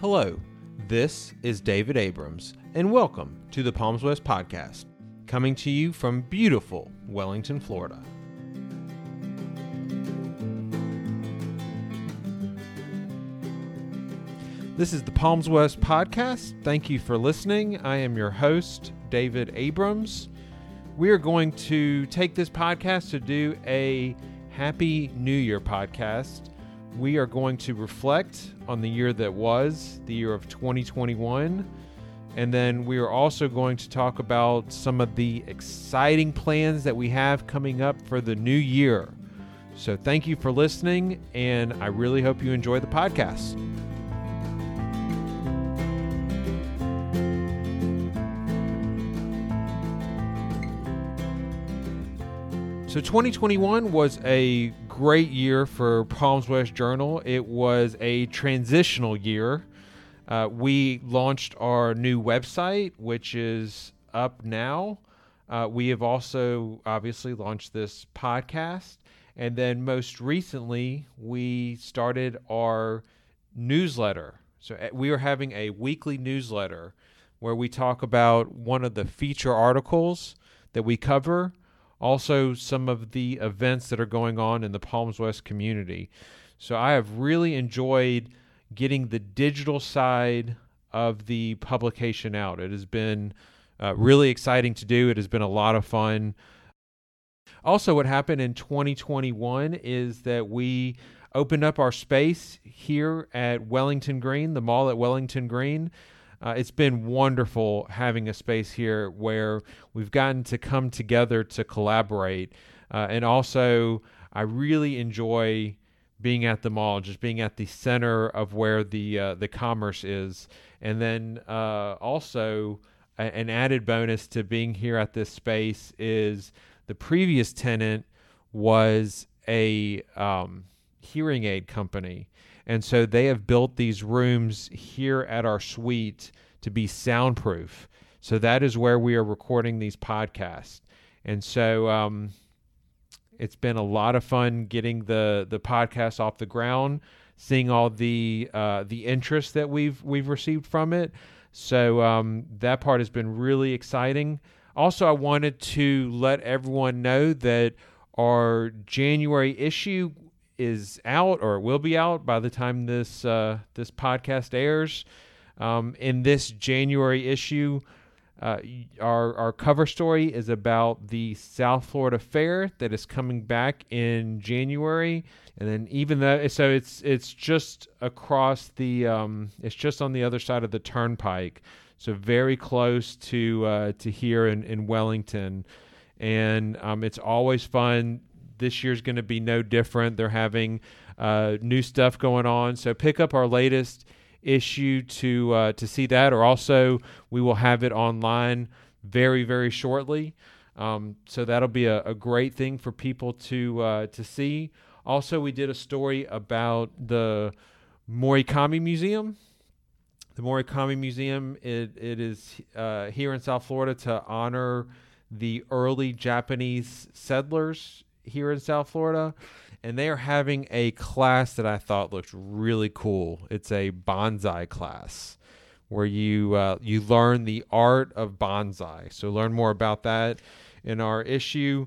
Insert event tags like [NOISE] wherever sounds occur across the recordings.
Hello, this is David Abrams, and welcome to the Palms West Podcast, coming to you from beautiful Wellington, Florida. This is the Palms West Podcast. Thank you for listening. I am your host, David Abrams. We are going to take this podcast to do a Happy New Year podcast we are going to reflect on the year that was, the year of 2021. And then we are also going to talk about some of the exciting plans that we have coming up for the new year. So thank you for listening, and I really hope you enjoy the podcast. So 2021 was a great year for Palms West Journal. It was a transitional year. Uh, we launched our new website, which is up now. Uh, we have also obviously launched this podcast. And then most recently, we started our newsletter. So uh, we are having a weekly newsletter where we talk about one of the feature articles that we cover also some of the events that are going on in the Palms West community. So I have really enjoyed getting the digital side of the publication out. It has been uh, really exciting to do. It has been a lot of fun. Also, what happened in 2021 is that we opened up our space here at Wellington Green, the mall at Wellington Green. Uh, it's been wonderful having a space here where we've gotten to come together to collaborate. Uh, and also, I really enjoy being at the mall, just being at the center of where the uh, the commerce is. And then uh, also, a- an added bonus to being here at this space is the previous tenant was a um, hearing aid company. And so they have built these rooms here at our suite to be soundproof. So that is where we are recording these podcasts. And so um, it's been a lot of fun getting the the podcast off the ground, seeing all the uh, the interest that we've we've received from it. So um, that part has been really exciting. Also, I wanted to let everyone know that our January issue is out or will be out by the time this uh, this podcast airs. Um, in this January issue, uh, our our cover story is about the South Florida Fair that is coming back in January, and then even though so it's it's just across the um, it's just on the other side of the turnpike, so very close to uh, to here in in Wellington, and um, it's always fun this year's going to be no different. They're having uh, new stuff going on. So pick up our latest issue to uh, to see that, or also we will have it online very very shortly. Um, so that'll be a, a, great thing for people to uh, to see. Also, we did a story about the Morikami Museum. The Morikami Museum it, it is uh, here in South Florida to honor the early Japanese settlers here in South Florida, and they are having a class that I thought looked really cool. It's a bonsai class where you uh, you learn the art of bonsai. So learn more about that in our issue.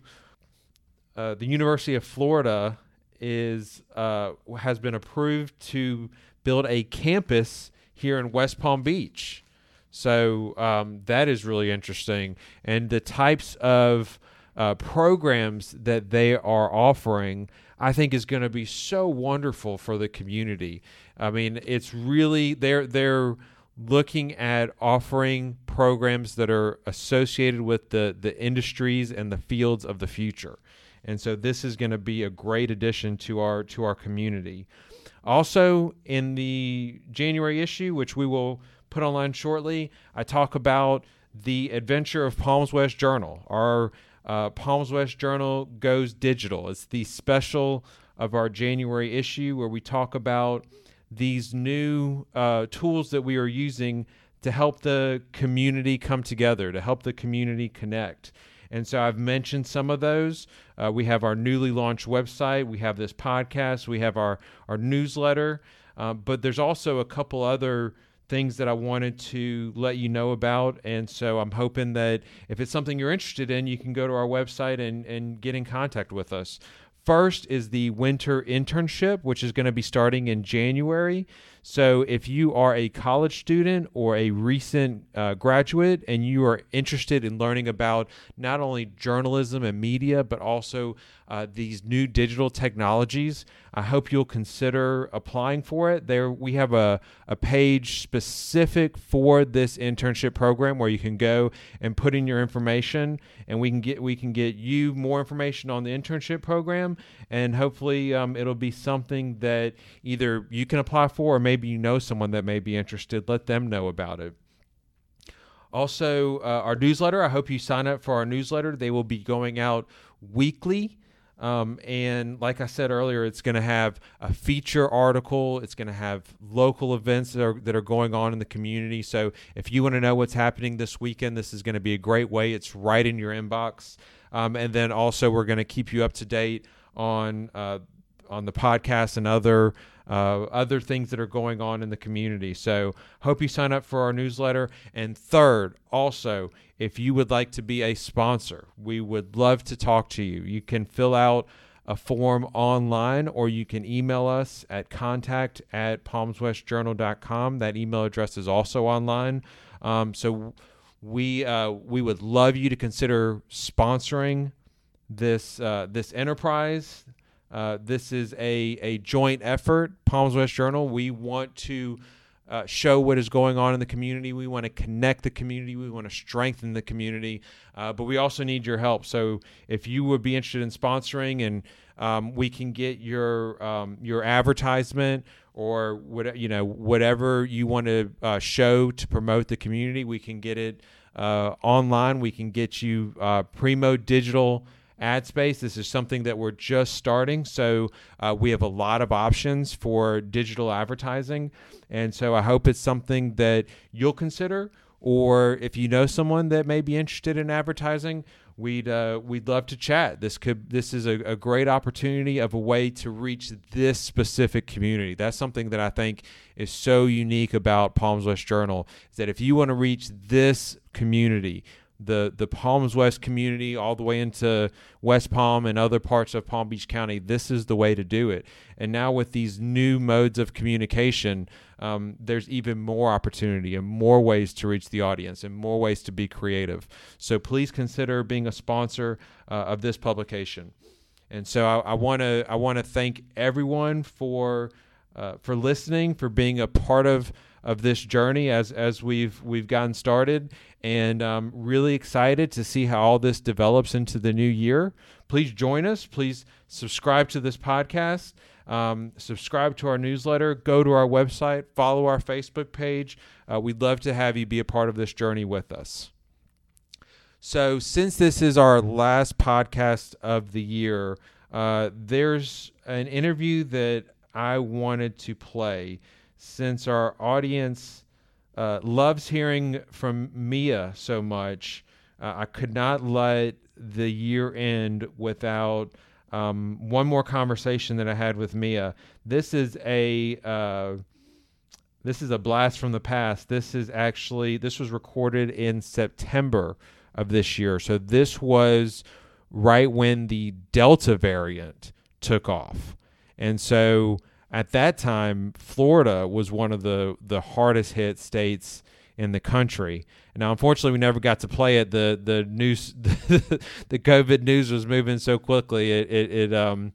Uh, the University of Florida is uh, has been approved to build a campus here in West Palm Beach. So um, that is really interesting, and the types of uh, programs that they are offering, I think is going to be so wonderful for the community. I mean, it's really they're they're looking at offering programs that are associated with the the industries and the fields of the future. And so this is going to be a great addition to our to our community. Also in the January issue, which we will put online shortly, I talk about the adventure of Palms West Journal, our uh, Palms West Journal goes digital. It's the special of our January issue where we talk about these new uh, tools that we are using to help the community come together, to help the community connect. And so I've mentioned some of those. Uh, we have our newly launched website, we have this podcast, we have our, our newsletter, uh, but there's also a couple other things that I wanted to let you know about. And so I'm hoping that if it's something you're interested in, you can go to our website and, and get in contact with us. First is the winter internship, which is going to be starting in January. So, if you are a college student or a recent uh, graduate and you are interested in learning about not only journalism and media, but also uh, these new digital technologies, I hope you'll consider applying for it. There, we have a, a page specific for this internship program where you can go and put in your information, and we can get we can get you more information on the internship program, and hopefully um, it'll be something that either you can apply for or maybe you know someone that may be interested. Let them know about it. Also, uh, our newsletter. I hope you sign up for our newsletter. They will be going out weekly. Um, and like I said earlier, it's going to have a feature article. It's going to have local events that are, that are going on in the community. So if you want to know what's happening this weekend, this is going to be a great way. It's right in your inbox. Um, and then also, we're going to keep you up to date on uh, on the podcast and other uh, other things that are going on in the community. So hope you sign up for our newsletter. And third, also, if you would like to be a sponsor, we would love to talk to you. You can fill out a form online or you can email us at contact at palmswestjournal.com. That email address is also online. Um, so we uh, we would love you to consider sponsoring this uh, this enterprise. Uh, this is a, a joint effort, Palms West Journal. We want to uh, show what is going on in the community. We want to connect the community. We want to strengthen the community. Uh, but we also need your help. So if you would be interested in sponsoring and um, we can get your um, your advertisement or what you know whatever you want to uh, show to promote the community, we can get it uh, online. We can get you uh, Primo Digital ad space. This is something that we're just starting. So uh, we have a lot of options for digital advertising. And so I hope it's something that you'll consider. Or if you know someone that may be interested in advertising, we'd uh, we'd love to chat. This could this is a, a, great opportunity of a way to reach this specific community. That's something that I think is so unique about Palms West Journal is that if you want to reach this community, the the Palms West community all the way into West Palm and other parts of Palm Beach County. This is the way to do it. And now with these new modes of communication, um, there's even more opportunity and more ways to reach the audience and more ways to be creative. So please consider being a sponsor uh, of this publication. And so I want to I want to thank everyone for uh, for listening, for being a part of of this journey as as we've we've gotten started, and um, really excited to see how all this develops into the new year. Please join us. Please subscribe to this podcast. Um, subscribe to our newsletter. Go to our website. Follow our Facebook page. Uh, we'd love to have you be a part of this journey with us. So, since this is our last podcast of the year, uh, there's an interview that I wanted to play since our audience uh, loves hearing from Mia so much. Uh, I could not let the year end without um, one more conversation that I had with Mia. This is a uh, this is a blast from the past. This is actually this was recorded in September of this year. So this was right when the Delta variant took off, and so at that time, Florida was one of the the hardest hit states in the country. Now, unfortunately, we never got to play it. the The news, [LAUGHS] the COVID news was moving so quickly. It it, it um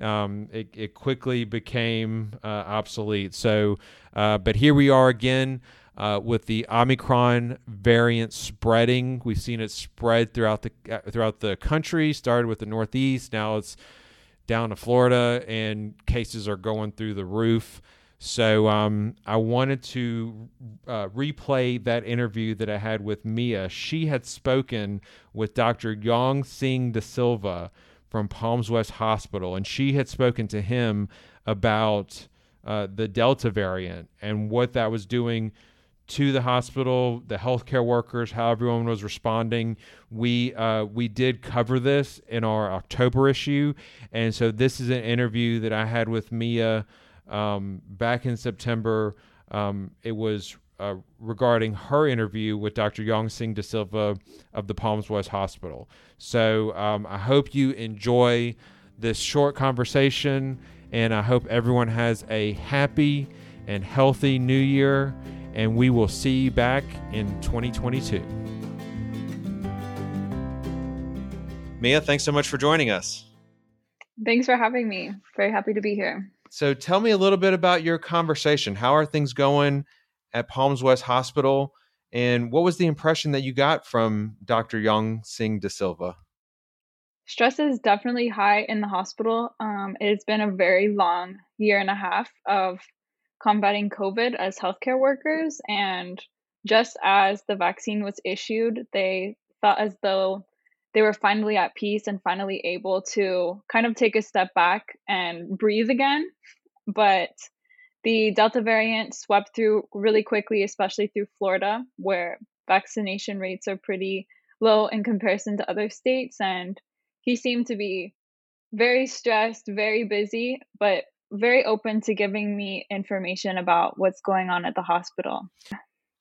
um it, it quickly became uh, obsolete. So, uh, but here we are again. Uh, with the Omicron variant spreading, we've seen it spread throughout the uh, throughout the country. Started with the Northeast, now it's down to Florida, and cases are going through the roof. So um, I wanted to uh, replay that interview that I had with Mia. She had spoken with Dr. Yong Sing Da Silva from Palms West Hospital, and she had spoken to him about uh, the Delta variant and what that was doing to the hospital, the healthcare workers, how everyone was responding. We uh, we did cover this in our October issue, and so this is an interview that I had with Mia um, back in September. Um, it was uh, regarding her interview with Dr. Yong Sing De Silva of the Palms West Hospital. So um, I hope you enjoy this short conversation, and I hope everyone has a happy and healthy new year, and we will see you back in 2022. Mia, thanks so much for joining us. Thanks for having me. Very happy to be here. So tell me a little bit about your conversation. How are things going at Palms West Hospital? And what was the impression that you got from Dr. Yong Sing De Silva? Stress is definitely high in the hospital. Um, it's been a very long year and a half of combating COVID as healthcare workers. And just as the vaccine was issued, they felt as though they were finally at peace and finally able to kind of take a step back and breathe again. But the Delta variant swept through really quickly, especially through Florida, where vaccination rates are pretty low in comparison to other states. And he seemed to be very stressed, very busy, but very open to giving me information about what's going on at the hospital.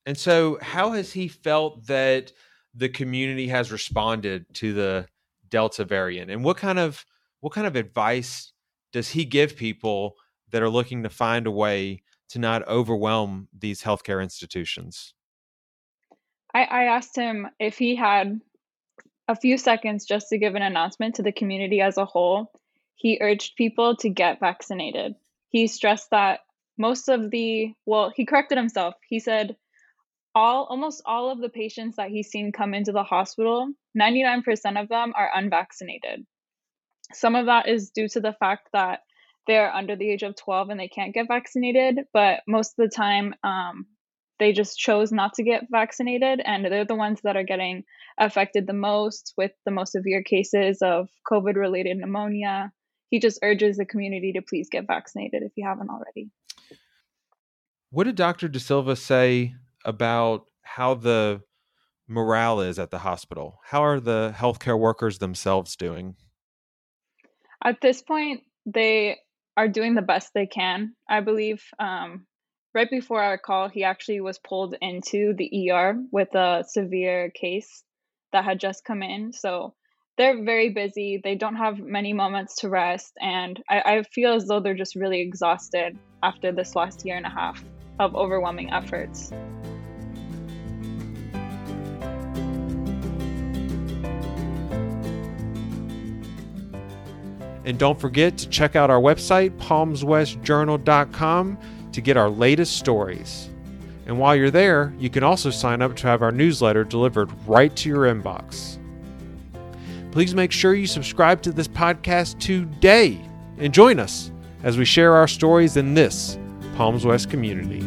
And so, how has he felt that the community has responded to the Delta variant, and what kind of what kind of advice does he give people that are looking to find a way to not overwhelm these healthcare institutions? I, I asked him if he had a few seconds just to give an announcement to the community as a whole he urged people to get vaccinated. He stressed that most of the, well, he corrected himself. He said all almost all of the patients that he's seen come into the hospital, 99% of them are unvaccinated. Some of that is due to the fact that they're under the age of 12 and they can't get vaccinated, but most of the time um, they just chose not to get vaccinated and they're the ones that are getting affected the most with the most severe cases of covid related pneumonia he just urges the community to please get vaccinated if you haven't already. What did Dr. De Silva say about how the morale is at the hospital? How are the healthcare workers themselves doing? At this point, they are doing the best they can, I believe. Um, right before our call, he actually was pulled into the ER with a severe case that had just come in. So they're very busy. They don't have many moments to rest. And I, I, feel as though they're just really exhausted after this last year and a half of overwhelming efforts. And don't forget to check out our website, palmswestjournal.com, to get our latest stories. And while you're there, you can also sign up to have our newsletter delivered right to your inbox. Please make sure you subscribe to this podcast today and join us as we share our stories in this Palms West community.